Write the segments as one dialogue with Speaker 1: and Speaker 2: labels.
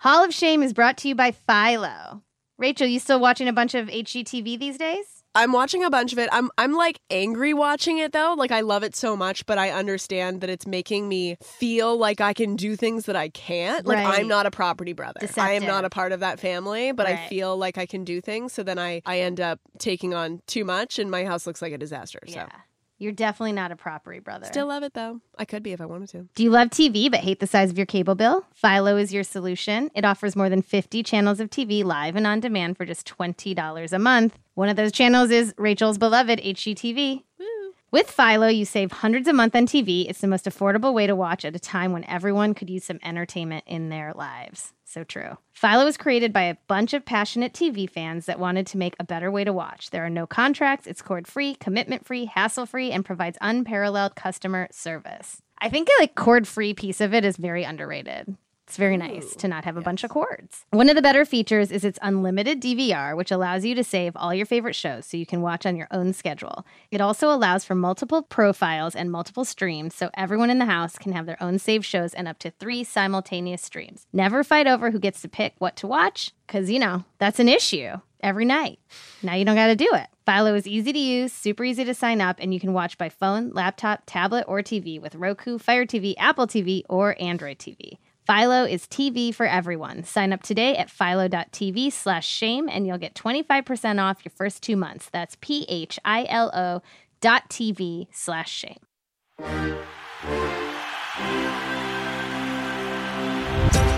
Speaker 1: Hall of Shame is brought to you by Philo. Rachel, you still watching a bunch of HGTV these days?
Speaker 2: I'm watching a bunch of it. I'm I'm like angry watching it though. Like I love it so much, but I understand that it's making me feel like I can do things that I can't. Like
Speaker 1: Right.
Speaker 2: I'm not a property brother. I am not a part of that family, but I feel like I can do things. So then I I end up taking on too much, and my house looks like a disaster. So
Speaker 1: Yeah. You're definitely not a property brother.
Speaker 2: still love it though. I could be if I wanted to.
Speaker 1: Do you love TV but hate the size of your cable bill? Philo is your solution. It offers more than 50 channels of TV live and on demand for just $20 a month. One of those channels is Rachel's beloved HGTV. With Philo, you save hundreds a month on TV. It's the most affordable way to watch at a time when everyone could use some entertainment in their lives. So true. Philo was created by a bunch of passionate TV fans that wanted to make a better way to watch. There are no contracts, it's cord free, commitment free, hassle free, and provides unparalleled customer service. I think a like cord free piece of it is very underrated. It's very nice to not have a bunch of cords. One of the better features is its unlimited DVR, which allows you to save all your favorite shows so you can watch on your own schedule. It also allows for multiple profiles and multiple streams so everyone in the house can have their own saved shows and up to three simultaneous streams. Never fight over who gets to pick what to watch, because, you know, that's an issue every night. Now you don't got to do it. Philo is easy to use, super easy to sign up, and you can watch by phone, laptop, tablet, or TV with Roku, Fire TV, Apple TV, or Android TV. Philo is TV for everyone. Sign up today at philo.tv slash shame and you'll get 25% off your first two months. That's P-H-I-L-O dot TV slash shame.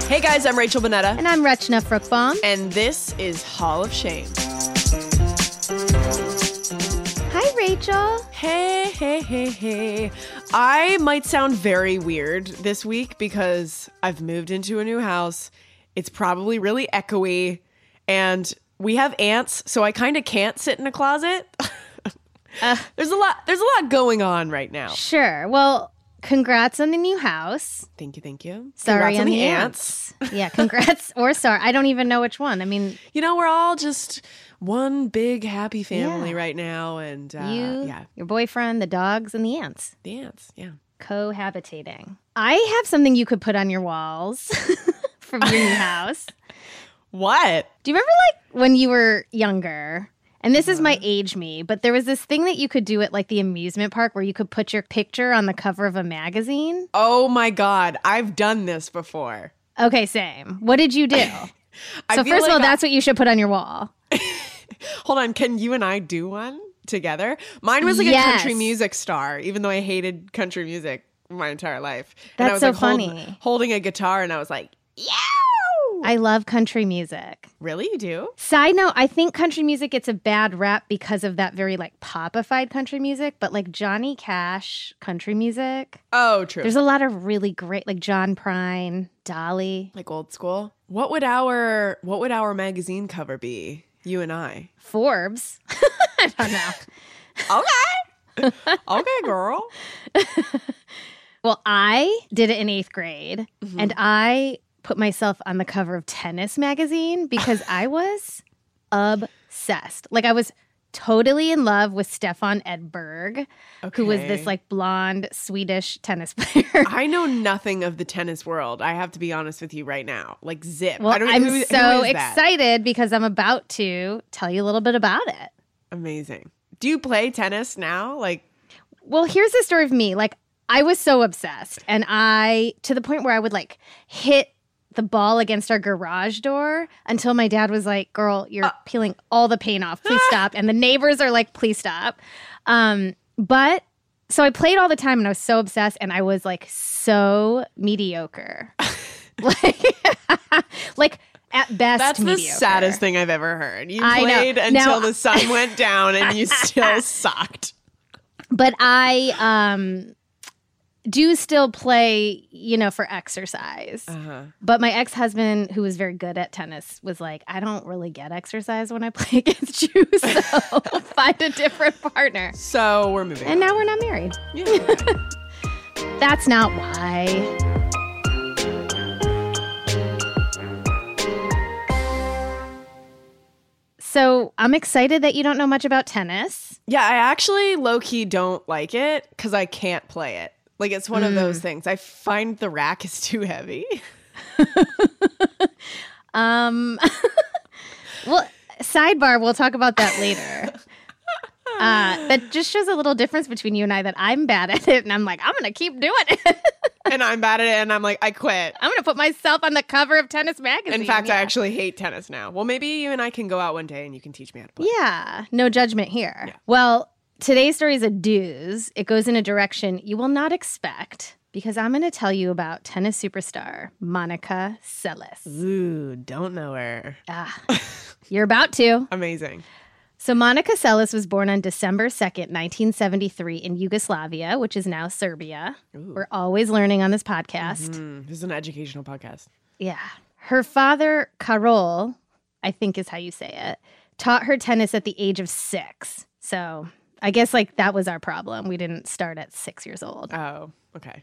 Speaker 2: Hey guys, I'm Rachel Bonnetta,
Speaker 1: And I'm Rachna Fruchbaum.
Speaker 2: and this is Hall of Shame.
Speaker 1: Rachel.
Speaker 2: Hey, hey, hey, hey. I might sound very weird this week because I've moved into a new house. It's probably really echoey, and we have ants, so I kind of can't sit in a closet. Uh. there's a lot. There's a lot going on right now.
Speaker 1: Sure. Well, congrats on the new house.
Speaker 2: Thank you, thank you.
Speaker 1: Sorry
Speaker 2: Congrats
Speaker 1: on the ants. yeah, congrats or sorry. I don't even know which one. I mean,
Speaker 2: You know, we're all just one big happy family
Speaker 1: Yeah.
Speaker 2: right now, and uh,
Speaker 1: you,
Speaker 2: yeah,
Speaker 1: your boyfriend, the dogs, and the ants
Speaker 2: the ants. Yeah.
Speaker 1: cohabitating. I have something you could put on your walls from your new house.
Speaker 2: What?
Speaker 1: Do you remember like when you were younger? And this is my age me, but there was this thing that you could do at like the amusement park where you could put your picture on the cover of a magazine.
Speaker 2: Oh my God, I've done this before.
Speaker 1: Okay, same. What did you do? So first of all,
Speaker 2: I-
Speaker 1: that's what you should put on your wall.
Speaker 2: Hold on, can you and I do one together? Mine was like a country music star, even though I hated country music my entire life. And I
Speaker 1: That's
Speaker 2: was
Speaker 1: so
Speaker 2: like hold-
Speaker 1: funny.
Speaker 2: holding a guitar, and I was like, "Yeah."
Speaker 1: I love country music.
Speaker 2: Really, you do?
Speaker 1: Side note, I think country music gets a bad rap because of that very like popified country music, but like Johnny Cash country music,
Speaker 2: Oh, true.
Speaker 1: there's a lot of really great like John Prine, Dolly,
Speaker 2: like old school. What would our What would our magazine cover be? You and I.
Speaker 1: Forbes. I don't know.
Speaker 2: Okay. okay, girl.
Speaker 1: Well, I did it in eighth grade,
Speaker 2: Mm-hmm.
Speaker 1: and I put myself on the cover of Tennis magazine because I was obsessed. Like I was totally in love with Stefan Edberg, who was this like blonde Swedish tennis player.
Speaker 2: I know nothing of the tennis world. I have to be honest with you right now. Like zip.
Speaker 1: Well,
Speaker 2: I don't
Speaker 1: I'm
Speaker 2: who- who
Speaker 1: so excited because I'm about to tell you a little bit about it.
Speaker 2: Amazing. Do you play tennis now? Like,
Speaker 1: Well, here's the story of me. Like, I was so obsessed, and I, to the point where I would like hit the ball against our garage door until my dad was like, Girl, you're peeling all the paint off. Please stop. And the neighbors are like, Please stop. Um, but so I played all the time and I was so obsessed, and I was like so mediocre. like, like, at best,
Speaker 2: that's the
Speaker 1: mediocre.
Speaker 2: saddest thing I've ever heard. You
Speaker 1: I know.
Speaker 2: played until
Speaker 1: Now-
Speaker 2: the sun went down and you still sucked.
Speaker 1: but I um do still play, you know, for exercise.
Speaker 2: Uh-huh.
Speaker 1: But my ex-husband, who was very good at tennis, was like, "I don't really get exercise when I play against you, so find a different partner."
Speaker 2: So we're moving.
Speaker 1: And now we're not married.
Speaker 2: Yeah, okay.
Speaker 1: That's not why. So I'm excited that you don't know much about tennis.
Speaker 2: yeah, I actually low key don't like it because I can't play it. Like it's one of
Speaker 1: Mm.
Speaker 2: those things. I find the rack is too heavy.
Speaker 1: Um, well, sidebar, we'll talk about that later. Uh, that just shows a little difference between you and I that I'm bad at it and I'm like, I'm going to keep doing it.
Speaker 2: and I'm bad at it and I'm like, I quit.
Speaker 1: I'm going to put myself on the cover of Tennis Magazine.
Speaker 2: In fact,
Speaker 1: yeah.
Speaker 2: I actually hate tennis now. Well, maybe you and I can go out one day and you can teach me how to play.
Speaker 1: Yeah, no judgment here. Well, today's story is a dooz. It goes in a direction you will not expect because I'm going to tell you about tennis superstar Monica Seles.
Speaker 2: Ooh, don't know her.
Speaker 1: Ah, you're about to.
Speaker 2: Amazing.
Speaker 1: So, Monica Seles was born on December 2nd, 1973, in Yugoslavia, which is now Serbia. We're always learning on this podcast.
Speaker 2: Mm, this is an educational podcast.
Speaker 1: Yeah. Her father, Karol, I think is how you say it, taught her tennis at the age of six. So, I guess like that was our problem. We didn't start at six years old.
Speaker 2: Oh, okay.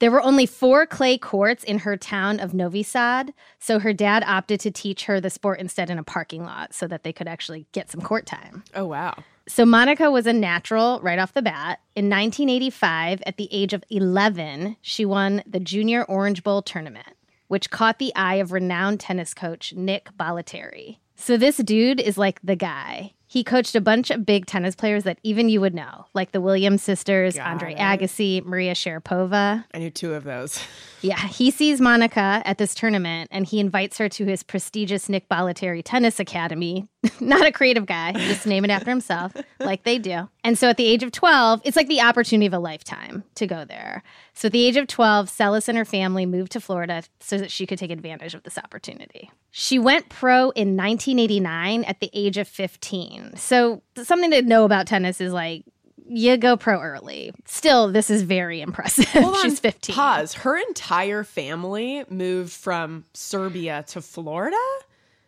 Speaker 1: There were only four clay courts in her town of Novi Sad, so her dad opted to teach her the sport instead in a parking lot so that they could actually get some court time.
Speaker 2: Oh, wow.
Speaker 1: So Monica was a natural right off the bat. In 1985, at the age of 11, she won the Junior Orange Bowl tournament, which caught the eye of renowned tennis coach Nick Bollettieri. So this dude is like the guy. He coached a bunch of big tennis players that even you would know, like the Williams sisters,
Speaker 2: Got
Speaker 1: Andre
Speaker 2: it.
Speaker 1: Agassi, Maria Sharapova.
Speaker 2: I knew two of those.
Speaker 1: Yeah, he sees Monica at this tournament and he invites her to his prestigious Nick Bollettieri Tennis Academy. Not a creative guy, just name it after himself, like they do. And so at the age of 12, it's like the opportunity of a lifetime to go there. So at the age of 12, Seles and her family moved to Florida so that she could take advantage of this opportunity. She went pro in 1989 at the age of 15. So something to know about tennis is like, you go pro early. Still, this is very impressive.
Speaker 2: Hold on,
Speaker 1: She's 15.
Speaker 2: Pause. Her entire family moved from Serbia to Florida?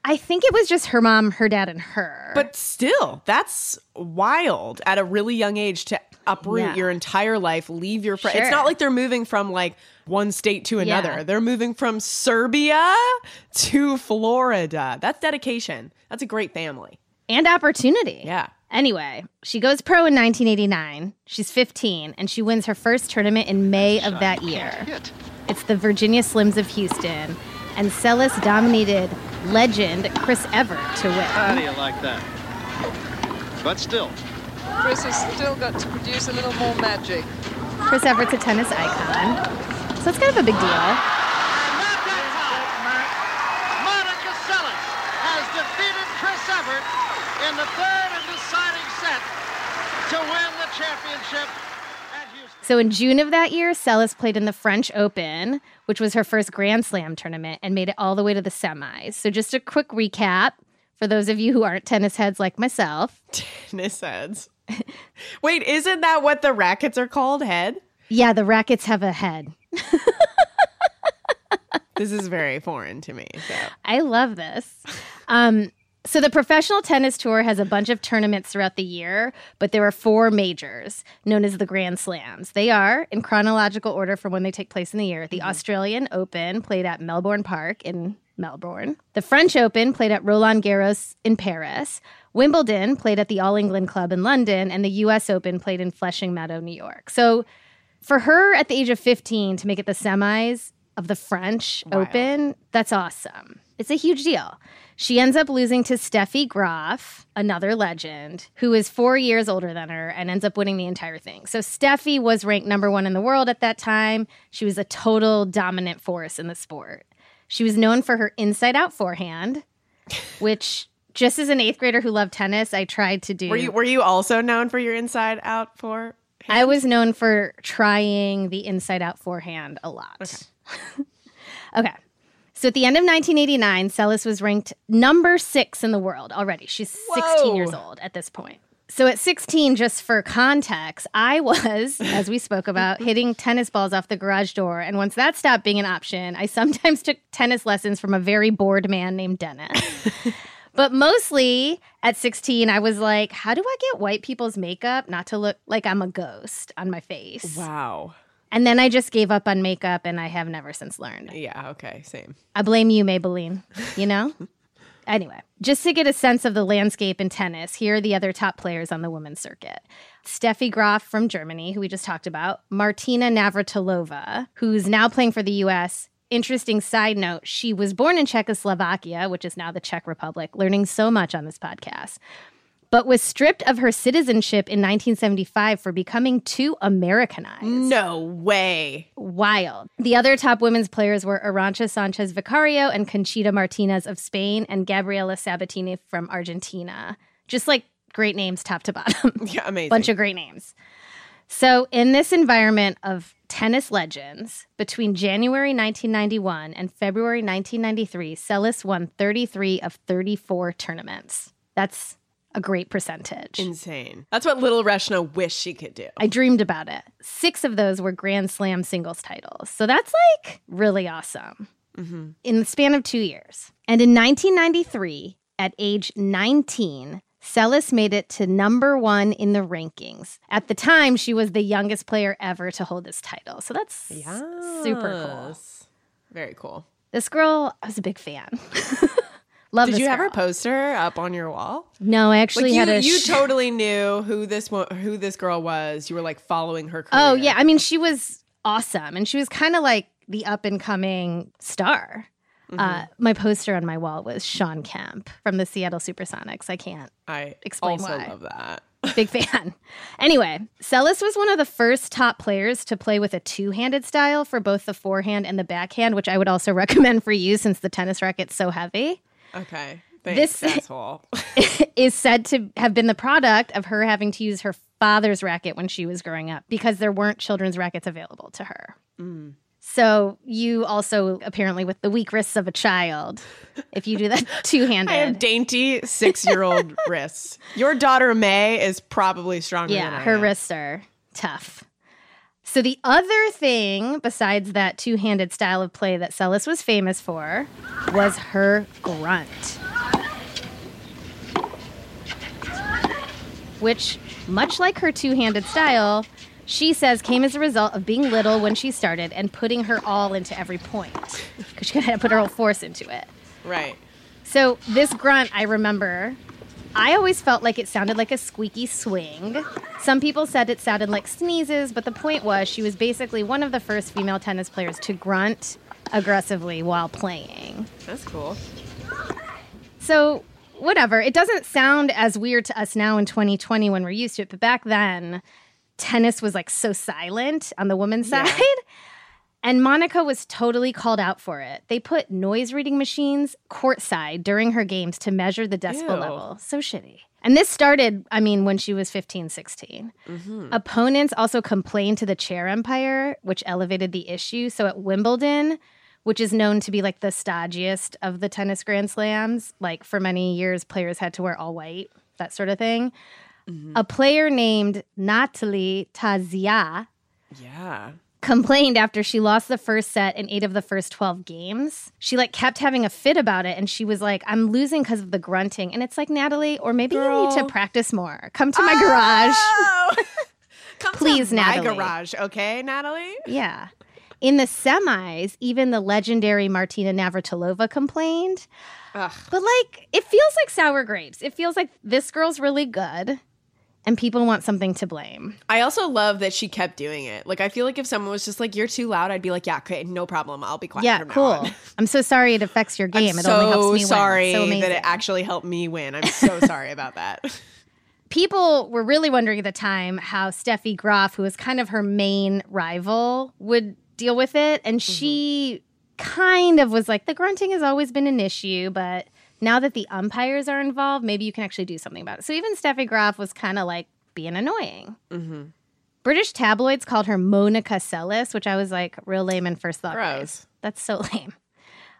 Speaker 1: I think it was just her mom, her dad, and her.
Speaker 2: But still, that's wild at a really young age to uproot
Speaker 1: Yeah.
Speaker 2: your entire life, leave your friends.
Speaker 1: Sure.
Speaker 2: It's not like they're moving from like one state to another.
Speaker 1: Yeah.
Speaker 2: They're moving from Serbia to Florida. That's dedication. That's a great family.
Speaker 1: and opportunity.
Speaker 2: Yeah.
Speaker 1: Anyway, she goes pro in 1989. She's 15, and she wins her first tournament in May of that year. It's the Virginia Slims of Houston, and Seles dominated legend Chris Evert to win.
Speaker 3: How
Speaker 1: win.
Speaker 3: do you like that? But still,
Speaker 4: Chris has still got to produce a little more magic.
Speaker 1: Chris Evert's a tennis icon, so it's kind of a big deal.
Speaker 5: Monica has defeated Chris Evert in the third and deciding set to win the championship at Houston.
Speaker 1: So in June of that year, Seles played in the French Open, which was her first Grand Slam tournament, and made it all the way to the semis. So just a quick recap for those of you who aren't tennis heads like myself.
Speaker 2: Tennis heads. Wait, isn't that what the rackets are called? Head?
Speaker 1: Yeah, the rackets have a head.
Speaker 2: This is very foreign to me. So.
Speaker 1: I love this. Um, so the professional tennis tour has a bunch of tournaments throughout the year, but there are four majors known as the Grand Slams. They are in chronological order from when they take place in the year. The mm-hmm. Australian Open played at Melbourne Park in Melbourne. The French Open played at Roland Garros in Paris. Wimbledon played at the All England Club in London, and the US Open played in Flushing Meadow, New York. So for her at the age of 15 to make it the semis of the French Open, that's awesome. It's a huge deal. She ends up losing to Steffi Graf, another legend, who is four years older than her and ends up winning the entire thing. So Steffi was ranked number one in the world at that time. She was a total dominant force in the sport. She was known for her inside out forehand, which just as an eighth grader who loved tennis, I tried to do.
Speaker 2: Were you were you also known for your inside out for
Speaker 1: I was known for trying the inside out forehand a lot. Okay. So at the end of 1989, Seles was ranked number six in the world already. She's 16 years old at this point. So at 16, just for context, I was, as we spoke about, hitting tennis balls off the garage door. And once that stopped being an option, I sometimes took tennis lessons from a very bored man named Dennis. But mostly at 16, I was like, how do I get white people's makeup not to look like I'm a ghost on my face?
Speaker 2: Wow.
Speaker 1: And then I just gave up on makeup and I have never since learned.
Speaker 2: Yeah, okay, same.
Speaker 1: I blame you, Maybelline, you know? anyway, just to get a sense of the landscape in tennis, here are the other top players on the women's circuit. Steffi Graf from Germany, who we just talked about, Martina Navratilova, who's now playing for the US, interesting side note she was born in Czechoslovakia, which is now the Czech Republic, learning so much on this podcast, but was stripped of her citizenship in 1975 for becoming too Americanized.
Speaker 2: No way.
Speaker 1: Wild. The other top women's players were Arancha Sanchez Vicario and Conchita Martinez of Spain and Gabriela Sabatini from Argentina. Just like great names top to bottom.
Speaker 2: Yeah, amazing.
Speaker 1: Bunch of great names. So, in this environment of tennis legends, between January 1991 and February 1993, Seles won 33 of 34 tournaments. That's a great percentage.
Speaker 2: Insane. That's what little Rachna wished she could do.
Speaker 1: I dreamed about it. Six of those were Grand Slam singles titles. So that's like really awesome mm-hmm. in the span of two years. And in 1993, at age 19, Seles made it to number one in the rankings. At the time, she was the youngest player ever to hold this title. So that's super cool.
Speaker 2: Very cool.
Speaker 1: This girl, I was a big fan. Love
Speaker 2: Did you have her poster up on your wall?
Speaker 1: No, I actually
Speaker 2: Like you,
Speaker 1: had a.
Speaker 2: you
Speaker 1: sh-
Speaker 2: totally knew who this who this girl was. You were like following her career.
Speaker 1: Oh yeah, I mean she was awesome, and she was kind of like the up and coming star.
Speaker 2: Mm-hmm.
Speaker 1: Uh, my poster on my wall was Shawn Kemp from the Seattle Supersonics. I can't,
Speaker 2: I
Speaker 1: Explain
Speaker 2: also
Speaker 1: why.
Speaker 2: love that.
Speaker 1: big fan. Anyway, Seles was one of the first top players to play with a two-handed style for both the forehand and the backhand, which I would also recommend for you since the tennis racket's so heavy.
Speaker 2: Okay. Thanks,
Speaker 1: This-
Speaker 2: asshole.
Speaker 1: is said to have been the product of her having to use her father's racket when she was growing up because there weren't children's rackets available to her.
Speaker 2: Mm.
Speaker 1: So you also apparently with the weak wrists of a child, if you do that two handed.
Speaker 2: I have dainty six-year-old wrists. Your daughter May is probably stronger than
Speaker 1: Yeah, her
Speaker 2: am.
Speaker 1: wrists are tough. So the other thing besides that two handed style of play that Seles was famous for was her grunt. which, much like her two handed style, she says came as a result of being little when she started and putting her all into every point because she had to put her whole force into it.
Speaker 2: Right.
Speaker 1: So, this grunt, I remember, I always felt like it sounded like a squeaky swing. Some people said it sounded like sneezes, but the point was she was basically one of the first female tennis players to grunt aggressively while playing.
Speaker 2: That's cool.
Speaker 1: So, whatever. It doesn't sound as weird to us now in 2020 when we're used to it, but back then, tennis was like so silent on the women's
Speaker 2: Yeah.
Speaker 1: side. And Monica was totally called out for it. They put noise reading machines courtside during her games to measure the decibel
Speaker 2: Ew.
Speaker 1: level. So shitty. And this started, I mean, when she was 15, 16. Mm-hmm. Opponents also complained to the chair umpire, which elevated the issue. So at Wimbledon, which is known to be like the stodgiest of the tennis grand slams, like for many years, players had to wear all white, that sort of thing. A mm-hmm. player named Natalie Tauziat
Speaker 2: Yeah.
Speaker 1: complained after she lost the first set in eight of the first 12 games. She like kept having a fit about it and she was like, I'm losing because of the grunting. And it's like, Natalie, or maybe you need to practice more. Come to my garage.
Speaker 2: Oh! Come
Speaker 1: Please,
Speaker 2: to my
Speaker 1: Natalie.
Speaker 2: garage, okay, Natalie?
Speaker 1: Yeah. In the semis, even the legendary Martina Navratilova complained.
Speaker 2: Ugh.
Speaker 1: But like, it feels like sour grapes. It feels like this girl's really good and people want something to blame.
Speaker 2: I also love that she kept doing it. Like, I feel like if someone was just like, "You're too loud," I'd be like, "Yeah, okay, no problem. I'll be quiet."
Speaker 1: yeah, cool.
Speaker 2: on."
Speaker 1: I'm so sorry it affects your game.
Speaker 2: I'm
Speaker 1: it
Speaker 2: so
Speaker 1: only helps me win.
Speaker 2: sorry
Speaker 1: So
Speaker 2: that it actually helped me win. I'm so sorry about that.
Speaker 1: people were really wondering at the time how Steffi Graf, who was kind of her main rival, would deal with it. And mm-hmm. she kind of was like, the grunting has always been an issue, but now that the umpires are involved, maybe you can actually do something about it. So even Steffi Graf was kind of like being annoying. Mm-hmm. British tabloids called her Monica Sellis, which I was like, real lame in first thought. guys.
Speaker 2: Gross.
Speaker 1: That's so lame.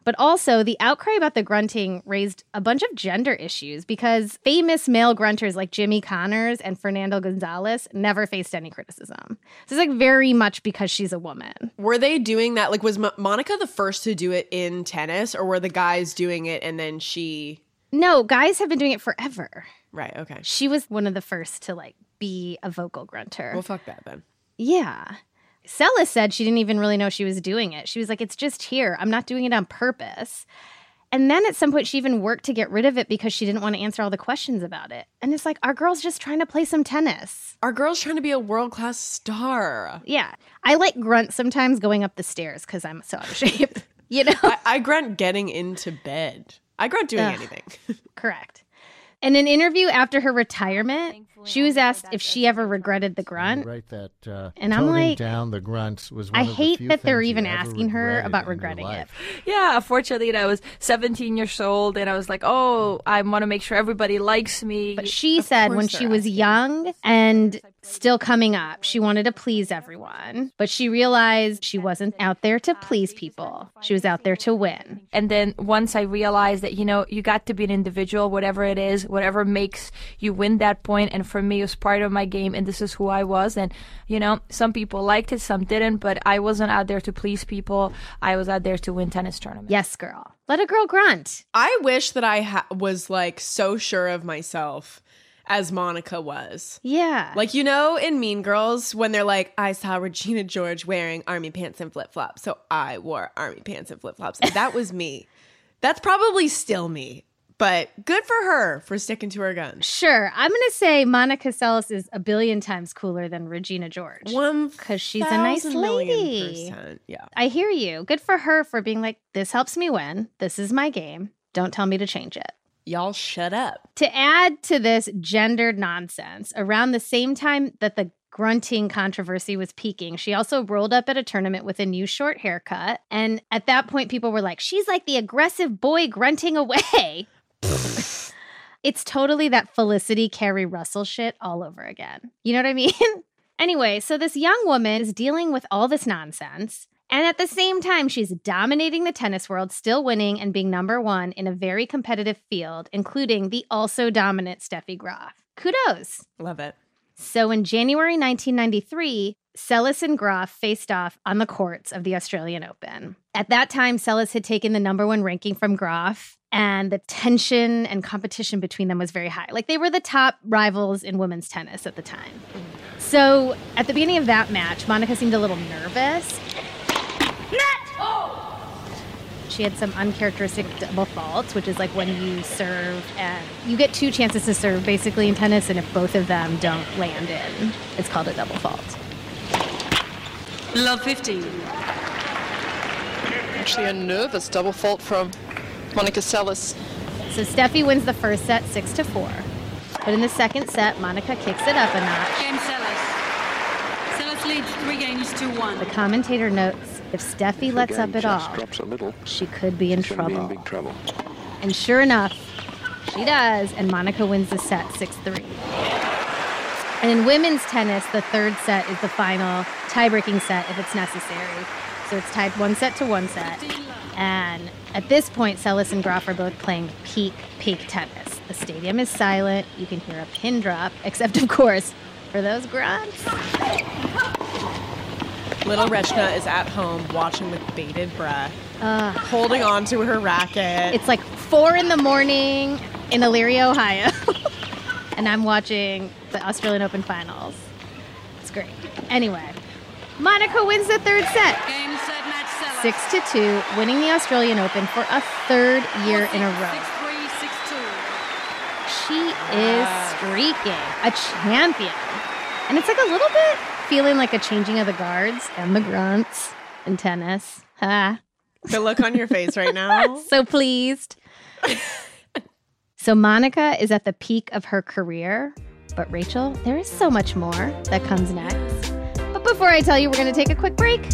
Speaker 1: But also, the outcry about the grunting raised a bunch of gender issues because famous male grunters like Jimmy Connors and Fernando Gonzalez never faced any criticism. So it's like very much because she's a woman.
Speaker 2: Were they doing that? Like, was Mo- Monica the first to do it in tennis, or were the guys doing it and then she?
Speaker 1: No, guys have been doing it forever.
Speaker 2: Right. Okay.
Speaker 1: She was one of the first to like be a vocal grunter.
Speaker 2: Well, fuck that then.
Speaker 1: Yeah. Seles said she didn't even really know she was doing it. She was like, it's just here. I'm not doing it on purpose. And then at some point, she even worked to get rid of it because she didn't want to answer all the questions about it. And it's like, our girl's just trying to play some tennis.
Speaker 2: Our girl's trying to be a world class star.
Speaker 1: Yeah. I like grunt sometimes going up the stairs because I'm so out of shape. You know?
Speaker 2: I, I grunt getting into bed. I grunt doing
Speaker 1: Ugh.
Speaker 2: anything.
Speaker 1: Correct. In an interview after her retirement, she was asked if she ever regretted the grunt.
Speaker 6: Right, that uh,
Speaker 1: And I'm like,
Speaker 6: down the grunts was one
Speaker 1: I
Speaker 6: of the
Speaker 1: hate
Speaker 6: few
Speaker 1: that they're even asking her about regretting it.
Speaker 6: life.
Speaker 7: Yeah, fortunately, I was 17 years old, and I was like, "Oh, I want to make sure everybody likes me."
Speaker 1: But she said when she
Speaker 2: they're
Speaker 1: was
Speaker 2: asking.
Speaker 1: young and still coming up, she wanted to please everyone. But she realized she wasn't out there to please people, she was out there to win.
Speaker 7: And then once I realized that, you know, you got to be an individual, whatever it is, whatever makes you win that point. And for me, it was part of my game, and this is who I was. And, you know, some people liked it, some didn't, but I wasn't out there to please people. I was out there to win tennis tournaments.
Speaker 1: Yes, girl. Let a girl grunt.
Speaker 2: I wish that I ha- was like so sure of myself as Monica was.
Speaker 1: Yeah.
Speaker 2: Like, you know, in Mean Girls, when they're like, I saw Regina George wearing army pants and flip flops, so I wore army pants and flip flops. That was me. That's probably still me, but good for her for sticking to her guns.
Speaker 1: Sure. I'm going to say Monica Seles is a billion times cooler than Regina George.
Speaker 2: One
Speaker 1: Because she's a nice lady.
Speaker 2: percent. Yeah.
Speaker 1: I hear you. Good for her for being like, this helps me win. This is my game. Don't tell me to change it.
Speaker 2: Y'all shut up.
Speaker 1: To add to this gendered nonsense, around the same time that the grunting controversy was peaking, she also rolled up at a tournament with a new short haircut. And at that point, people were like, she's like the aggressive boy grunting away. it's totally that Felicity Keri Russell shit all over again. You know what I mean? anyway, so this young woman is dealing with all this nonsense. And at the same time, she's dominating the tennis world, still winning and being number one in a very competitive field, including the also dominant Steffi Graf. Kudos.
Speaker 2: Love it.
Speaker 1: So in January 1993, Seles and Graf faced off on the courts of the Australian Open. At that time, Seles had taken the number one ranking from Graf, and the tension and competition between them was very high. Like they were the top rivals in women's tennis at the time. So at the beginning of that match, Monica seemed a little nervous. Net! Oh! She had some uncharacteristic double faults, which is like when you serve and you get two chances to serve basically in tennis, and if both of them don't land in, it's called a double fault.
Speaker 4: Love 15. Actually, a nervous double fault from Monica Seles.
Speaker 1: So Steffi wins the first set six to four. But in the second set, Monica kicks it up a notch.
Speaker 8: Game Seles. Seles leads three games to one.
Speaker 1: The commentator notes if Steffi lets up at all,
Speaker 9: drops a little,
Speaker 1: she could be in
Speaker 9: she's gonna be
Speaker 1: trouble.
Speaker 9: in big trouble.
Speaker 1: And sure enough, she does, and Monica wins the set 6 3. And in women's tennis, the third set is the final tie breaking set if it's necessary. So it's tied one set to one set. And at this point, Seles and Graf are both playing peak, peak tennis. The stadium is silent. You can hear a pin drop, except, of course, for those grunts.
Speaker 2: Little Rachna is at home watching with bated breath,
Speaker 1: Uh,
Speaker 2: holding on to her racket.
Speaker 1: It's like four in the morning in Elyria, Ohio. and I'm watching the Australian Open finals. It's great. Anyway, Monica wins the third set.
Speaker 8: Game set match Seles.
Speaker 1: Six to two, winning the Australian Open for a third year in a row.
Speaker 8: 6-3, 6-2.
Speaker 1: She is streaking, a champion. And it's like a little bit feeling like a changing of the guards and the grunts in tennis. Ha.
Speaker 2: the look on your face right now.
Speaker 1: so pleased. so Monica is at the peak of her career, but Rachel, there is so much more that comes next. Before I tell you, we're going to take a quick break.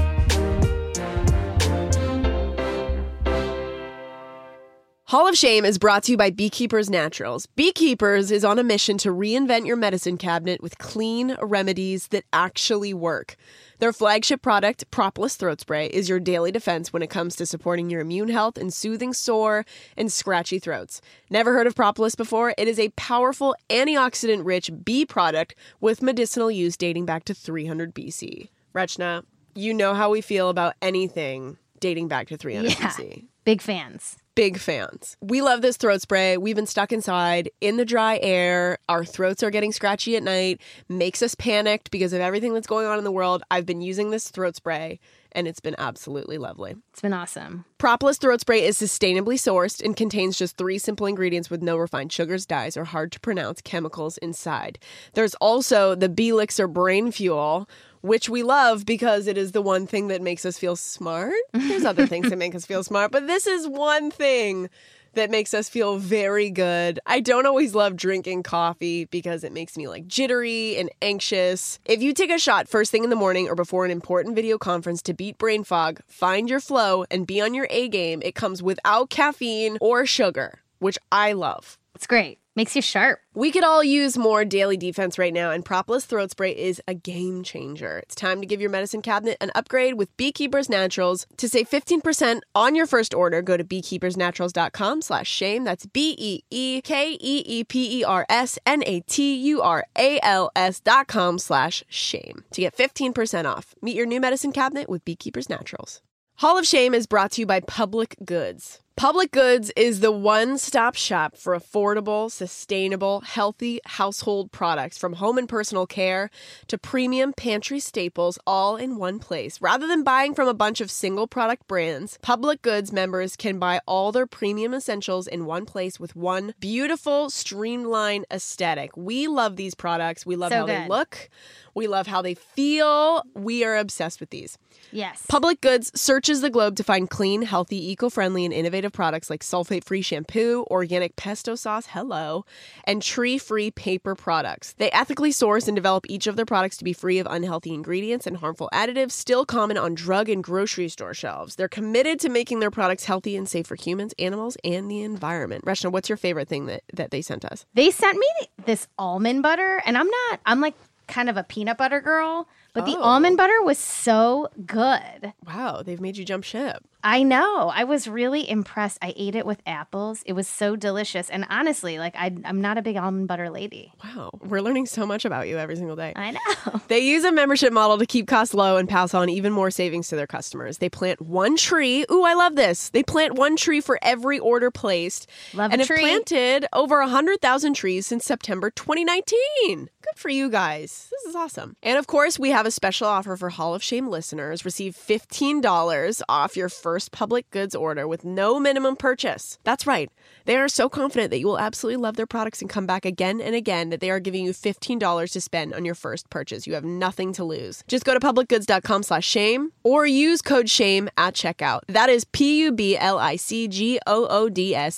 Speaker 2: Hall of Shame is brought to you by Beekeepers Naturals. Beekeepers is on a mission to reinvent your medicine cabinet with clean remedies that actually work. Their flagship product, Propolis Throat Spray, is your daily defense when it comes to supporting your immune health and soothing sore and scratchy throats. Never heard of Propolis before? It is a powerful antioxidant rich bee product with medicinal use dating back to 300 BC. Rachna, you know how we feel about anything dating back to 300
Speaker 1: Yeah.
Speaker 2: BC
Speaker 1: Big fans.
Speaker 2: big fans. We love this throat spray. We've been stuck inside in the dry air. Our throats are getting scratchy at night, makes us panicked because of everything that's going on in the world. I've been using this throat spray and it's been absolutely lovely.
Speaker 1: It's been awesome.
Speaker 2: Propolis throat spray is sustainably sourced and contains just three simple ingredients with no refined sugars, dyes, or hard to pronounce chemicals inside. There's also the Belixir Brain Fuel, which we love because it is the one thing that makes us feel smart. There's other things that make us feel smart, but this is one thing that makes us feel very good. I don't always love drinking coffee because it makes me like jittery and anxious. If you take a shot first thing in the morning or before an important video conference to beat brain fog, find your flow, and be on your A game, it comes without caffeine or sugar, which I love.
Speaker 1: It's great. Makes you sharp.
Speaker 2: We could all use more daily defense right now, and Propolis Throat Spray is a game changer. It's time to give your medicine cabinet an upgrade with Beekeepers Naturals. To save 15% on your first order, go to beekeepersnaturals.com slash shame. That's B-E-E-K-E-E-P-E-R-S-N-A-T-U-R-A-L-S dot com slash shame to get 15% off. Meet your new medicine cabinet with Beekeepers Naturals. Hall of Shame is brought to you by Public Goods. Public Goods is the one stop shop for affordable, sustainable, healthy household products from home and personal care to premium pantry staples all in one place. Rather than buying from a bunch of single product brands, Public Goods members can buy all their premium essentials in one place with one beautiful, streamlined aesthetic. We love these products. We love
Speaker 1: So
Speaker 2: how they look. We love how they feel. We are obsessed with these.
Speaker 1: Yes.
Speaker 2: Public Goods searches the globe to find clean, healthy, eco friendly, and innovative products like sulfate free shampoo, organic pesto sauce, hello, and tree free paper products. They ethically source and develop each of their products to be free of unhealthy ingredients and harmful additives still common on drug and grocery store shelves. They're committed to making their products healthy and safe for humans, animals, and the environment. Rachna, what's your favorite thing that, that they sent us?
Speaker 1: They sent me this almond butter, and I'm not, I'm like kind of a peanut butter girl, but the
Speaker 2: Oh.
Speaker 1: almond butter was so good.
Speaker 2: Wow, they've made you jump ship.
Speaker 1: I know. I was really impressed. I ate it with apples. It was so delicious. And honestly, like I, I'm not a big almond butter lady.
Speaker 2: Wow, we're learning so much about you every single day.
Speaker 1: I know.
Speaker 2: They use a membership model to keep costs low and pass on even more savings to their customers. They plant one tree. Ooh, I love this. They plant one tree for every order placed.
Speaker 1: Love
Speaker 2: and have planted over 100,000 trees since September 2019. Good for you guys. This is awesome. And of course, we have a special offer for Hall of Shame listeners. Receive $15 off your first public goods order with no minimum purchase. That's right. They are so confident that you will absolutely love their products and come back again and again that they are giving you $15 to spend on your first purchase. You have nothing to lose. Just go to publicgoods.com slash shame or use code shame at checkout. That is P-U-B-L-I-C-G-O-O-D-S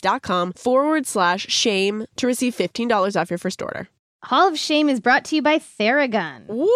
Speaker 2: dot com forward slash shame to receive $15 off your first order.
Speaker 1: Hall of Shame is brought to you by Theragun.
Speaker 2: Woo!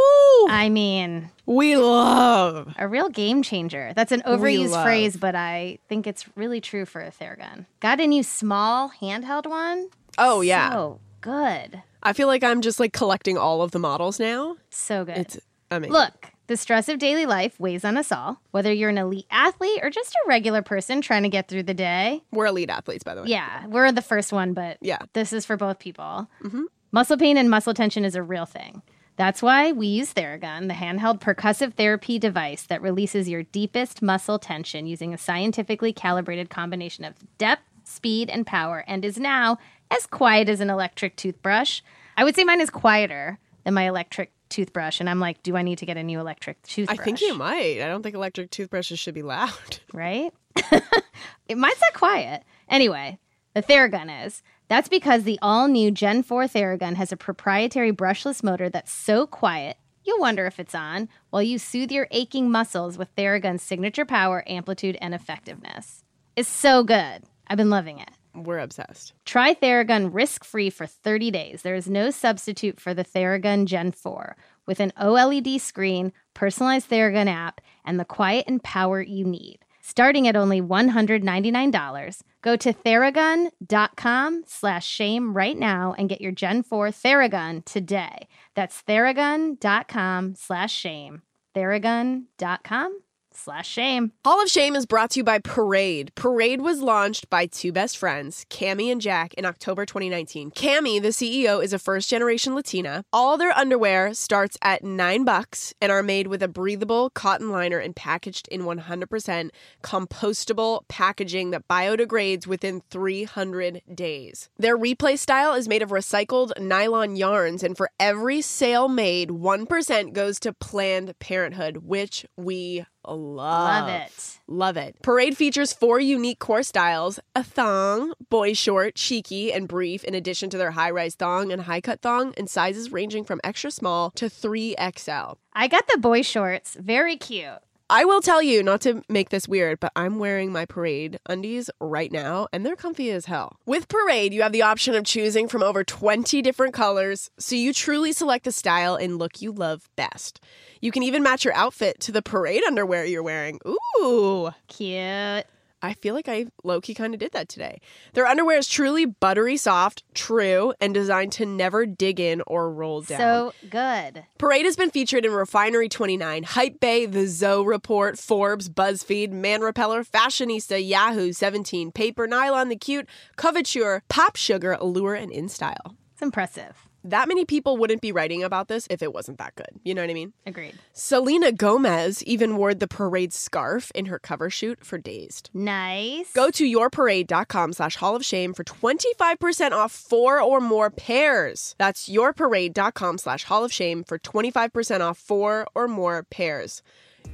Speaker 1: I mean,
Speaker 2: we love.
Speaker 1: a real game changer. That's an overused phrase, but I think it's really true for a Theragun. Got a new small handheld one?
Speaker 2: Oh, yeah.
Speaker 1: So good.
Speaker 2: I feel like I'm just like collecting all of the models now.
Speaker 1: So good.
Speaker 2: It's amazing.
Speaker 1: Look, the stress of daily life weighs on us all, whether you're an elite athlete or just a regular person trying to get through the day.
Speaker 2: We're elite athletes, by the way.
Speaker 1: Yeah, we're the first one, but
Speaker 2: Yeah.
Speaker 1: this is for both people. Mm-hmm. Muscle pain and muscle tension is a real thing. That's why we use Theragun, the handheld percussive therapy device that releases your deepest muscle tension using a scientifically calibrated combination of depth, speed, and power, and is now as quiet as an electric toothbrush. I would say mine is quieter than my electric toothbrush, and I'm like, do I need to get a new electric toothbrush?
Speaker 2: I think you might. I don't think electric toothbrushes should be loud.
Speaker 1: right? it mine's not quiet. Anyway, the Theragun is. That's because the all new Gen 4 Theragun has a proprietary brushless motor that's so quiet, you'll wonder if it's on, while you soothe your aching muscles with Theragun's signature power, amplitude, and effectiveness. It's so good. I've been loving it.
Speaker 2: We're obsessed.
Speaker 1: Try Theragun risk free for 30 days. There is no substitute for the Theragun Gen 4 with an OLED screen, personalized Theragun app, and the quiet and power you need. Starting at only $199, go to theragun.com slash shame right now and get your Gen 4 Theragun today. That's theragun.com slash shame. Theragun.com slash shame.
Speaker 2: Hall of Shame is brought to you by Parade. Parade was launched by two best friends, Cami and Jack, in October 2019. Cami, the CEO, is a first generation Latina. All their underwear starts at nine bucks and are made with a breathable cotton liner and packaged in 100% compostable packaging that biodegrades within 300 days. Their replay style is made of recycled nylon yarns, and for every sale made, 1% goes to Planned Parenthood, which we Love,
Speaker 1: Love it.
Speaker 2: Love it. Parade features four unique core styles a thong, boy short, cheeky, and brief, in addition to their high rise thong and high cut thong, and sizes ranging from extra small to 3XL.
Speaker 1: I got the boy shorts. Very cute.
Speaker 2: I will tell you, not to make this weird, but I'm wearing my Parade undies right now, and they're comfy as hell. With Parade, you have the option of choosing from over 20 different colors, so you truly select the style and look you love best. You can even match your outfit to the Parade underwear you're wearing. Ooh.
Speaker 1: Cute.
Speaker 2: I feel like I low key kind of did that today. Their underwear is truly buttery soft, true, and designed to never dig in or roll down.
Speaker 1: So good.
Speaker 2: Parade has been featured in Refinery 29, Hypebae, The Zoe Report, Forbes, BuzzFeed, Man Repeller, Fashionista, Yahoo, 17, Paper, Nylon, The Cute, Coveteur, Pop Sugar, Allure, and InStyle.
Speaker 1: It's impressive.
Speaker 2: That many people wouldn't be writing about this if it wasn't that good. You know what I mean?
Speaker 1: Agreed.
Speaker 2: Selena Gomez even wore the parade scarf in her cover shoot for Dazed.
Speaker 1: Nice.
Speaker 2: Go to yourparade.com slash hall of shame for 25% off four or more pairs. That's yourparade.com slash hall of shame for 25% off four or more pairs.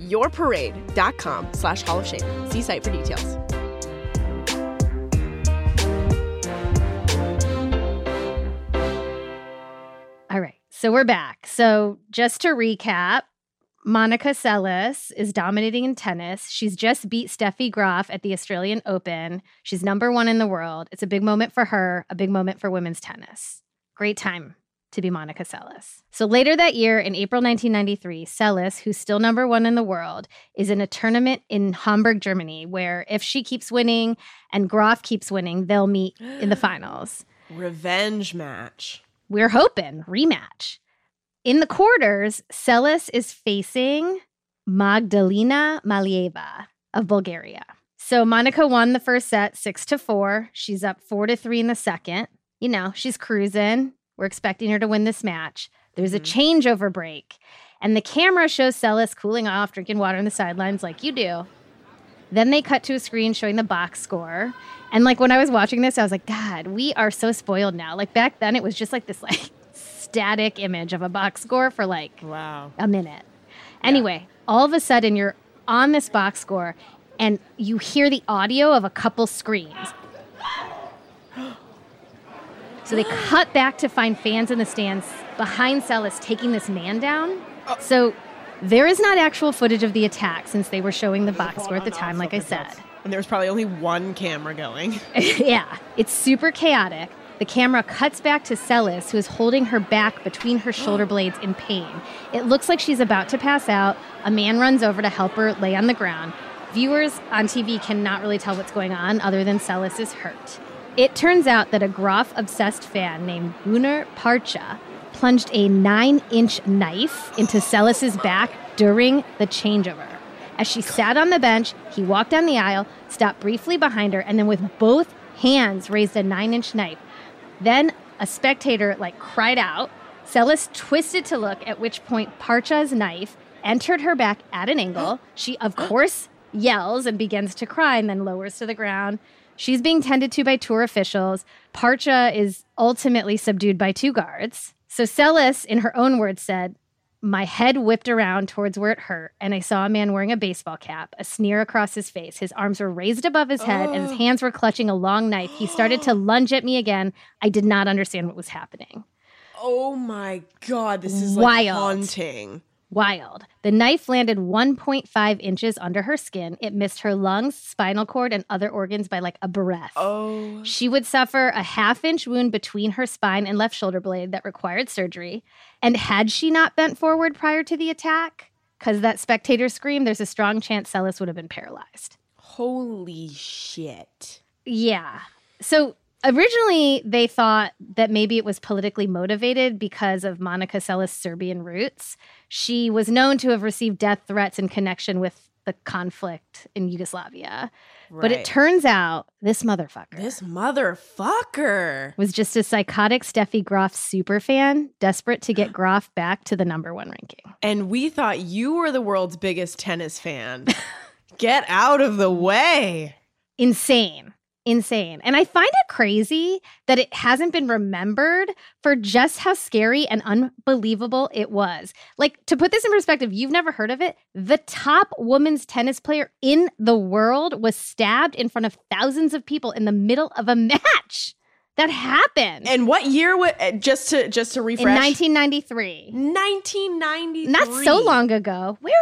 Speaker 2: Yourparade.com slash hall of shame. See site for details.
Speaker 1: So we're back. So just to recap, Monica Seles is dominating in tennis. She's just beat Steffi Graf at the Australian Open. She's number one in the world. It's a big moment for her, a big moment for women's tennis. Great time to be Monica Seles. So later that year, in April 1993, Seles, who's still number one in the world, is in a tournament in Hamburg, Germany, where if she keeps winning and Graf keeps winning, they'll meet in the finals.
Speaker 2: Revenge match.
Speaker 1: We're hoping rematch. In the quarters, Seles is facing Magdalena Maleeva of Bulgaria. So Monica won the first set six to four. She's up four to three in the second. You know, she's cruising. We're expecting her to win this match. There's a mm-hmm. changeover break, and the camera shows Seles cooling off, drinking water on the sidelines like you do. Then they cut to a screen showing the box score. And like when I was watching this, I was like, God, we are so spoiled now. Like back then, it was just like this like static image of a box score for like
Speaker 2: Wow.
Speaker 1: a minute. Anyway, all of a sudden you're on this box score and you hear the audio of a couple screams. So they cut back to find fans in the stands behind Seles taking this man down. Uh, so there is not actual footage of the attack since they were showing the box score at the time, like I said.
Speaker 2: And there was probably only one camera going.
Speaker 1: yeah, it's super chaotic. The camera cuts back to Seles, who is holding her back between her shoulder blades in pain. It looks like she's about to pass out. A man runs over to help her lay on the ground. Viewers on TV cannot really tell what's going on other than Seles is hurt. It turns out that a Graf obsessed fan named Gunnar Parche plunged a nine inch knife into Seles's back during the changeover. As she sat on the bench, he walked down the aisle, stopped briefly behind her, and then with both hands raised a nine inch knife. Then a spectator like cried out. Seles twisted to look, at which point Parche's knife entered her back at an angle. She, of course, yells and begins to cry and then lowers to the ground. She's being tended to by tour officials. Parche is ultimately subdued by two guards. So Seles, in her own words, said, My head whipped around towards where it hurt, and I saw a man wearing a baseball cap, a sneer across his face. His arms were raised above his head, and his oh. hands were clutching a long knife. He started to lunge at me again. I did not understand what was happening.
Speaker 2: Oh my god, this is like
Speaker 1: Wild.
Speaker 2: haunting.
Speaker 1: Wild. The knife landed 1.5 inches under her skin. It missed her lungs, spinal cord, and other organs by like a breath.
Speaker 2: Oh.
Speaker 1: She would suffer a half inch wound between her spine and left shoulder blade that required surgery. And had she not bent forward prior to the attack, because that spectator screamed, there's a strong chance Seles would have been paralyzed.
Speaker 2: Holy shit.
Speaker 1: Yeah. So originally they thought that maybe it was politically motivated because of Monica Seles' Serbian roots. She was known to have received death threats in connection with the conflict in Yugoslavia. But it turns out this motherfucker
Speaker 2: This motherfucker.
Speaker 1: was just a psychotic Steffi Graf superfan, desperate to get Graf back to the number one ranking.
Speaker 2: And we thought you were the world's biggest tennis fan. Get out of the way.
Speaker 1: Insane. Insane. And I find it crazy that it hasn't been remembered for just how scary and unbelievable it was. Like, to put this in perspective, you've never heard of it. The top women's tennis player in the world was stabbed in front of thousands of people in the middle of a match. That happened
Speaker 2: And what year? Wa- uh, just to just to
Speaker 1: in
Speaker 2: refresh.
Speaker 1: 1993.
Speaker 2: 1993.
Speaker 1: Not so long ago. Where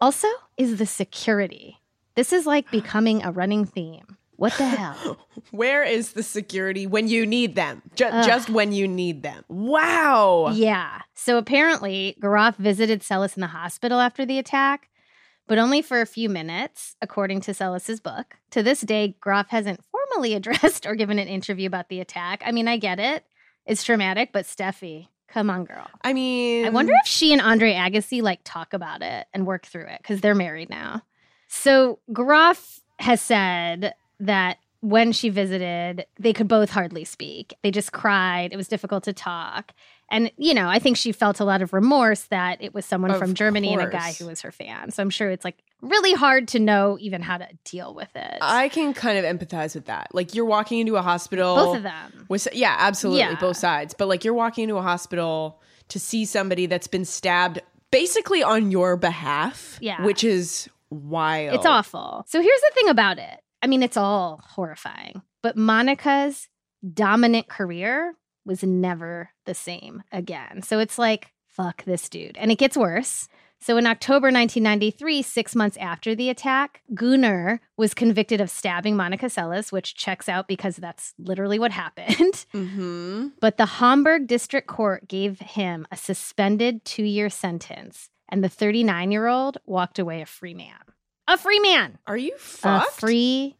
Speaker 1: also is the security? This is like becoming a running theme. What the hell?
Speaker 2: Where is the security when you need them? Ju-
Speaker 1: Ugh.
Speaker 2: just when you need them. Wow.
Speaker 1: Yeah. So apparently, Graf visited Seles in the hospital after the attack, but only for a few minutes, according to Seles's book. To this day, Graf hasn't formally addressed or given an interview about the attack. I mean, I get it. It's traumatic, but Steffi, come on, girl.
Speaker 2: I mean,
Speaker 1: I wonder if she and Andre Agassi like talk about it and work through it because they're married now. So Graf has said that when she visited, they could both hardly speak. They just cried. It was difficult to talk. And, you know, I think she felt a lot of remorse that it was someone
Speaker 2: Of
Speaker 1: from Germany and a guy who was her fan. So I'm sure it's like really hard to know even how to deal with it.
Speaker 2: I can kind of empathize with that. Like you're walking into a hospital.
Speaker 1: Both of them.
Speaker 2: With, yeah, absolutely,
Speaker 1: Yeah.
Speaker 2: both sides. But like you're walking into a hospital to see somebody that's been stabbed basically on your behalf.
Speaker 1: Yeah.
Speaker 2: which is wild.
Speaker 1: It's awful. So here's the thing about it. I mean, it's all horrifying, but Monica's dominant career was never the same again. So it's like, fuck this dude. And it gets worse. So in October 1993, six months after the attack, Gunnar was convicted of stabbing Monica Seles, which checks out because that's literally what happened.
Speaker 2: Mm-hmm.
Speaker 1: But the Hamburg District Court gave him a suspended two year sentence, and the 39 year old walked away a free man. A free man!
Speaker 2: Are you
Speaker 1: A free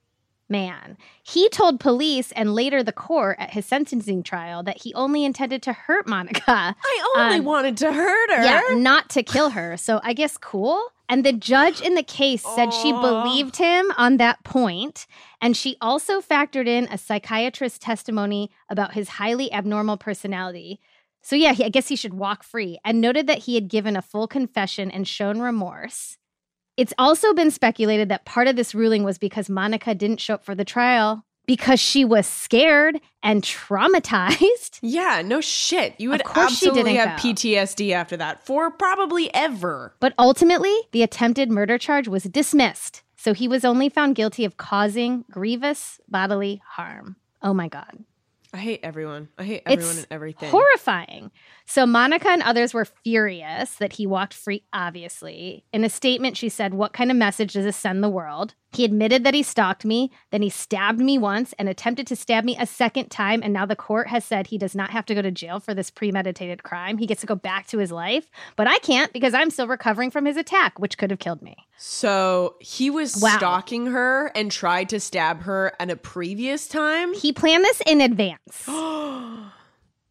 Speaker 1: man. He told police and later the court at his sentencing trial that he only intended to hurt Monica.
Speaker 2: I only
Speaker 1: Um,
Speaker 2: wanted to hurt her.
Speaker 1: Yeah, not to kill her. So I guess cool. And the judge in the case said she believed him on that point, And she also factored in a psychiatrist's testimony about his highly abnormal personality. So, yeah, he, I guess he should walk free and noted that he had given a full confession and shown remorse. It's also been speculated that part of this ruling was because Monica didn't show up for the trial because she was scared and traumatized.
Speaker 2: Yeah, no shit. You would
Speaker 1: Of course she
Speaker 2: absolutely
Speaker 1: didn't
Speaker 2: have
Speaker 1: go.
Speaker 2: PTSD after that for probably ever.
Speaker 1: But ultimately, the attempted murder charge was dismissed. So he was only found guilty of causing grievous bodily harm. Oh my God.
Speaker 2: I hate everyone. I hate everyone
Speaker 1: It's
Speaker 2: and everything.
Speaker 1: horrifying. So Monica and others were furious that he walked free, obviously. In a statement, she said, What kind of message does this send the world? He admitted that he stalked me, then he stabbed me once and attempted to stab me a second time. And now the court has said he does not have to go to jail for this premeditated crime. He gets to go back to his life, but I can't because I'm still recovering from his attack, which could have killed me.
Speaker 2: so he was
Speaker 1: Wow.
Speaker 2: stalking her and tried to stab her at a previous time.
Speaker 1: He planned this in advance.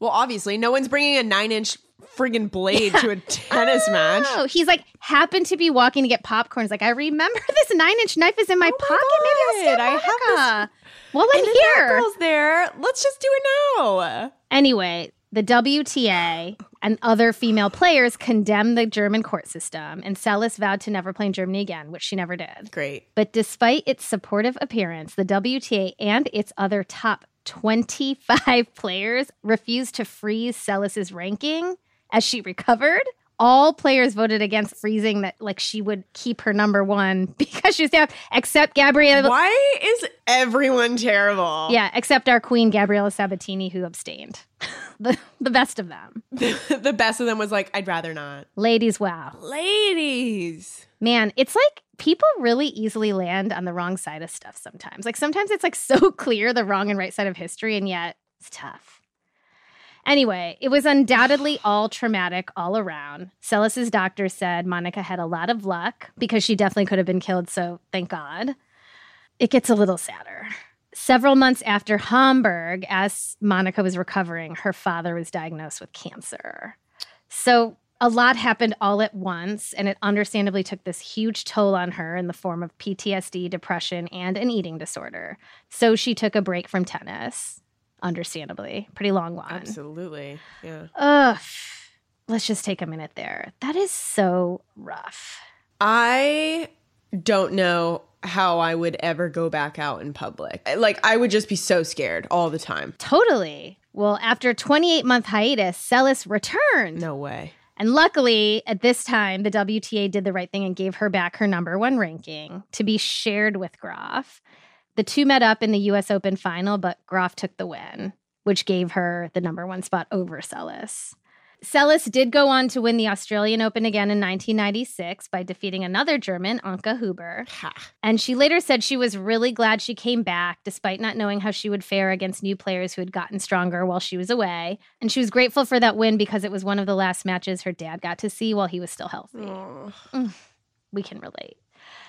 Speaker 2: Well, obviously, no one's bringing a nine inch friggin' blade to a tennis match.
Speaker 1: Oh, he's like happened to be walking to get popcorn. He's like, I remember this nine inch knife is in my
Speaker 2: Oh my
Speaker 1: pocket. Maybe I'll stab
Speaker 2: I have
Speaker 1: Monica. Well, I'm
Speaker 2: And
Speaker 1: here.
Speaker 2: girl's there. Let's just do it now.
Speaker 1: Anyway, the WTA and other female players condemned the German court system, and Seles vowed to never play in Germany again, which she never did.
Speaker 2: Great.
Speaker 1: But despite its supportive appearance, the WTA and its other top 25 players refused to freeze Seles's ranking as she recovered. All players voted against freezing that, like she would keep her number one because she's down, except Gabriella.
Speaker 2: Why is everyone terrible?
Speaker 1: Yeah, except our queen Gabriella Sabatini, who abstained. the the best of them,
Speaker 2: the best of them was like, I'd rather not.
Speaker 1: ladies. Wow,
Speaker 2: Ladies.
Speaker 1: Man, it's like people really easily land on the wrong side of stuff sometimes. Like sometimes it's like so clear the wrong and right side of history, and yet it's tough. Anyway, it was undoubtedly all traumatic all around. Seles's doctor said Monica had a lot of luck because she definitely could have been killed, so thank God. It gets a little sadder. Several months after Hamburg, as Monica was recovering, her father was diagnosed with cancer. So a lot happened all at once, and it understandably took this huge toll on her in the form of PTSD, depression, and an eating disorder. So she took a break from tennis, understandably. Pretty long one.
Speaker 2: Absolutely. Yeah.
Speaker 1: Ugh. Let's just take a minute there. That is so rough.
Speaker 2: I don't know how I would ever go back out in public. Like I would just be so scared all the time.
Speaker 1: Totally. Well, after a 28 month hiatus, Seles returned.
Speaker 2: No way.
Speaker 1: And luckily, at this time, the WTA did the right thing and gave her back her number one ranking to be shared with Graf. The two met up in the US Open final, but Graf took the win, which gave her the number one spot over Seles. Seles did go on to win the Australian Open again in 1996 by defeating another German, Anke Huber.
Speaker 2: Ha.
Speaker 1: And she later said she was really glad she came back, despite not knowing how she would fare against new players who had gotten stronger while she was away. And she was grateful for that win because it was one of the last matches her dad got to see while he was still healthy. Mm. We can relate.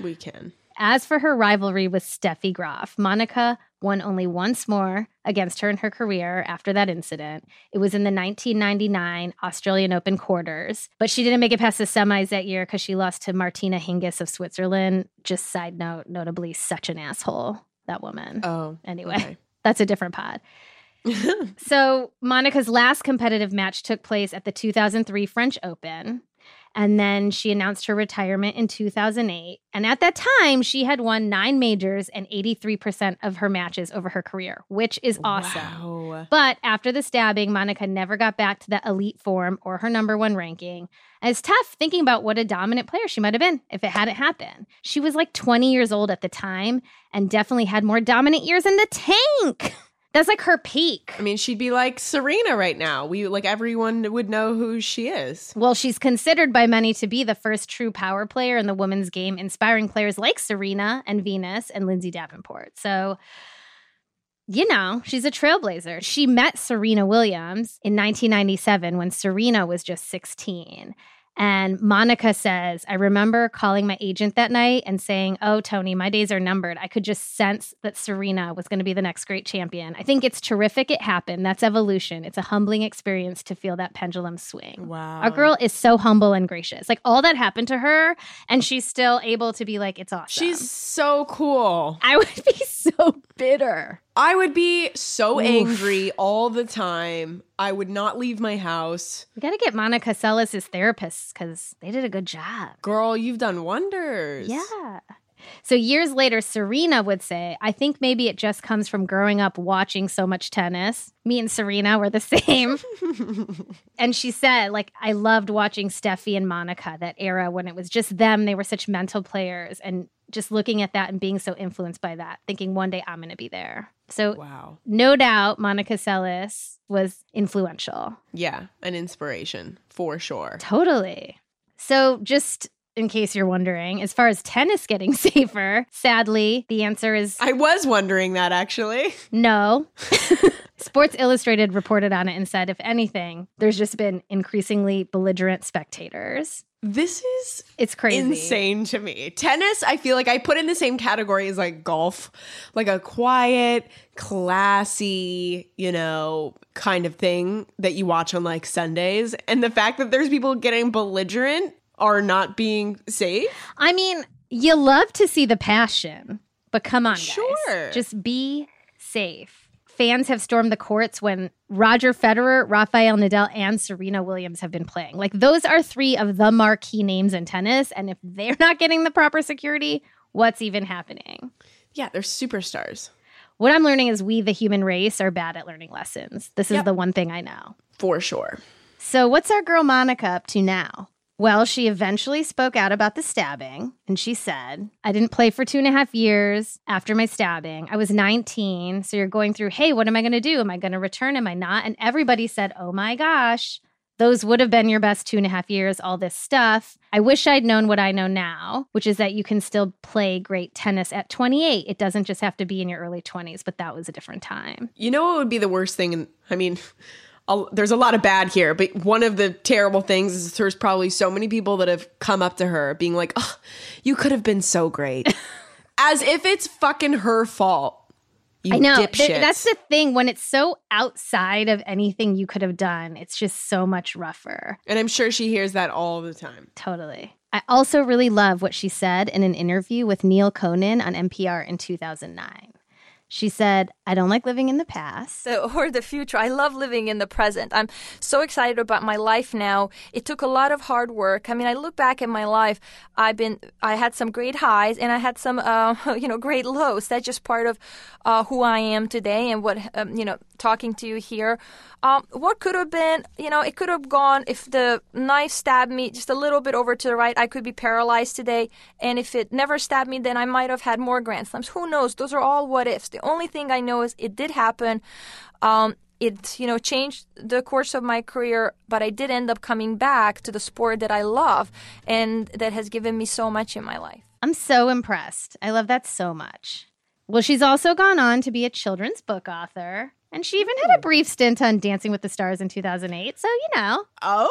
Speaker 2: We can.
Speaker 1: As for her rivalry with Steffi Graf, Monica won only once more against her in her career after that incident. It was in the 1999 Australian Open quarters, but she didn't make it past the semis that year because she lost to Martina Hingis of Switzerland. Just side note, notably, such an asshole, that woman.
Speaker 2: Oh.
Speaker 1: anyway,
Speaker 2: okay.
Speaker 1: that's a different pod. so, Monica's last competitive match took place at the 2003 French Open. And then she announced her retirement in 2008. And at that time, she had won nine majors and 83% of her matches over her career, which is awesome.
Speaker 2: Wow.
Speaker 1: But after the stabbing, Monica never got back to that elite form or her number one ranking. And it's tough thinking about what a dominant player she might have been if it hadn't happened. She was like 20 years old at the time and definitely had more dominant years in the tank. That's like her peak.
Speaker 2: I mean, she'd be like Serena right now. We like everyone would know who she is.
Speaker 1: Well, she's considered by many to be the first true power player in the women's game, inspiring players like Serena and Venus and Lindsay Davenport. So, you know, she's a trailblazer. She met Serena Williams in 1997 when Serena was just 16. And Monica says, I remember calling my agent that night and saying, Oh, Tony, my days are numbered. I could just sense that Serena was going to be the next great champion. I think it's terrific it happened. That's evolution. It's a humbling experience to feel that pendulum swing.
Speaker 2: Wow.
Speaker 1: Our girl is so humble and gracious. Like all that happened to her, and she's still able to be like, It's awesome.
Speaker 2: She's so cool.
Speaker 1: I would be so bitter.
Speaker 2: I would be so
Speaker 1: Oof.
Speaker 2: angry all the time. I would not leave my house.
Speaker 1: We got to get Monica Seles' therapists because they did a good job.
Speaker 2: Girl, you've done wonders.
Speaker 1: Yeah. So years later, Serena would say, I think maybe it just comes from growing up watching so much tennis. Me and Serena were the same. and she said, like, I loved watching Steffi and Monica, that era when it was just them. They were such mental players. And just looking at that and being so influenced by that, thinking one day I'm going to be there. So,
Speaker 2: Wow.
Speaker 1: no doubt, Monica Seles was influential.
Speaker 2: Yeah, an inspiration for sure.
Speaker 1: Totally. So, just in case you're wondering, as far as tennis getting safer, sadly, the answer is
Speaker 2: I was wondering that actually.
Speaker 1: no. Sports Illustrated reported on it and said, if anything, there's just been increasingly belligerent spectators.
Speaker 2: This is
Speaker 1: It's crazy.
Speaker 2: insane to me. Tennis, I feel like I put in the same category as like golf, like a quiet, classy, you know, kind of thing that you watch on like Sundays. And the fact that there's people getting belligerent are not being safe.
Speaker 1: I mean, you love to see the passion, but come on, guys.
Speaker 2: Sure.
Speaker 1: Just be safe. Fans have stormed the courts when Roger Federer, Rafael Nadal, and Serena Williams have been playing. Like, those are three of the marquee names in tennis. And if they're not getting the proper security, what's even happening?
Speaker 2: Yeah, they're superstars.
Speaker 1: What I'm learning is we, the human race, are bad at learning lessons. This is
Speaker 2: Yep.
Speaker 1: the one thing I know.
Speaker 2: For sure.
Speaker 1: So, what's our girl Monica up to now? Well, she eventually spoke out about the stabbing and she said, I didn't play for two and a half years after my stabbing. I was 19. So you're going through, hey, what am I going to do? Am I going to return? Am I not? And everybody said, oh my gosh, those would have been your best two and a half years, all this stuff. I wish I'd known what I know now, which is that you can still play great tennis at 28. It doesn't just have to be in your early 20s, but that was a different time.
Speaker 2: You know what would be the worst thing? And I mean, I'll, there's a lot of bad here, but one of the terrible things is there's probably so many people that have come up to her being like, oh, you could have been so great. As if it's fucking her fault. You
Speaker 1: I know. Th- that's the thing. When it's so outside of anything you could have done, it's just so much rougher.
Speaker 2: and I'm sure she hears that all the time.
Speaker 1: Totally. I also really love what she said in an interview with Neal Conan on NPR in 2009. She said, I don't like living in the past.
Speaker 7: Or the future. I love living in the present. I'm so excited about my life now. It took a lot of hard work. I mean, I look back at my life. I've been, I had some great highs and I had some, uh, you know, great lows. That's just part of uh, who I am today and what, um, you know, talking to you here. Um, what could have been, you know, it could have gone if the knife stabbed me just a little bit over to the right. I could be paralyzed today, and if it never stabbed me, then I might have had more grand slams. Who knows? Those are all what ifs. The only thing I know is it did happen. Um, it you know changed the course of my career but i did end up coming back to the sport that i love and that has given me so much in my life
Speaker 1: I'm so impressed. I love that so much. Well, she's also gone on to be a children's book author, and she even had a brief stint on Dancing with the Stars in 2008. So, you know,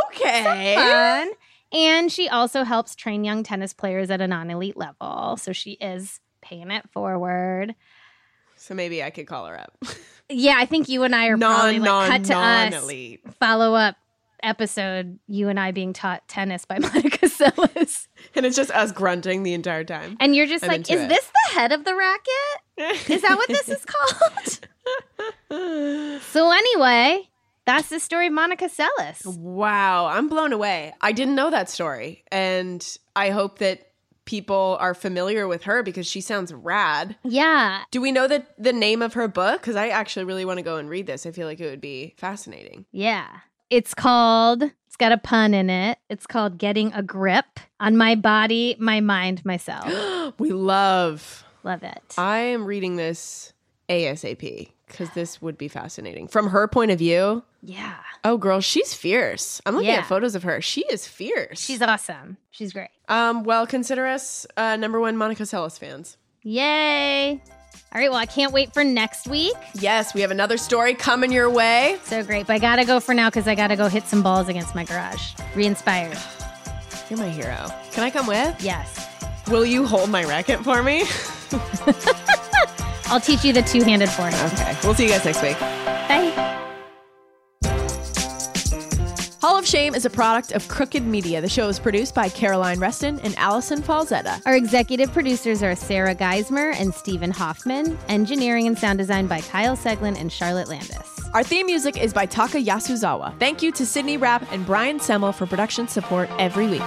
Speaker 2: Okay.
Speaker 1: fun. And she also helps train young tennis players at a non elite level. So she is paying it forward.
Speaker 2: So maybe I could call her up.
Speaker 1: Yeah, I think you and I are probably like
Speaker 2: non,
Speaker 1: cut to
Speaker 2: non
Speaker 1: us.
Speaker 2: elite.
Speaker 1: Follow up episode, you and I being taught tennis by Monica Seles.
Speaker 2: And it's just us grunting the entire time.
Speaker 1: And you're just
Speaker 2: I'm
Speaker 1: like, is
Speaker 2: it.
Speaker 1: this the head of the racket? Is that what this is called? so anyway, that's the story of Monica Seles.
Speaker 2: Wow, I'm blown away. I didn't know that story. And I hope that people are familiar with her because she sounds rad.
Speaker 1: Yeah.
Speaker 2: Do we know the, the name of her book? Because I actually really want to go and read this. I feel like it would be fascinating.
Speaker 1: Yeah. It's called, it's got a pun in it. It's called Getting a Grip on My Body, My Mind, Myself.
Speaker 2: We love.
Speaker 1: Love it.
Speaker 2: I am reading this ASAP because this would be fascinating. From her point of view,
Speaker 1: Yeah.
Speaker 2: oh, girl, she's fierce. I'm looking
Speaker 1: Yeah.
Speaker 2: at photos of her. She is fierce.
Speaker 1: She's awesome. She's great.
Speaker 2: um, well, consider us uh, number one Monica Seles fans.
Speaker 1: Yay. All right. Well, I can't wait for next week.
Speaker 2: Yes, we have another story coming your way.
Speaker 1: So great. But I got to go for now because I got to go hit some balls against my garage. Re inspired.
Speaker 2: You're my hero. Can I come with?
Speaker 1: Yes.
Speaker 2: Will you hold my racket for me?
Speaker 1: I'll teach you the two handed forehand.
Speaker 2: okay. We'll see you guys next week.
Speaker 1: Bye.
Speaker 9: Hall of Shame is a product of Crooked Media. The show is produced by Caroline Reston and Allison Falzetta.
Speaker 1: Our executive producers are Sarah Geismer and Stephen Hoffman. Engineering and sound design by Kyle Seglin and Charlotte Landis.
Speaker 9: Our theme music is by Taka Yasuzawa. Thank you to Sydney Rapp and Brian Semmel for production support every week.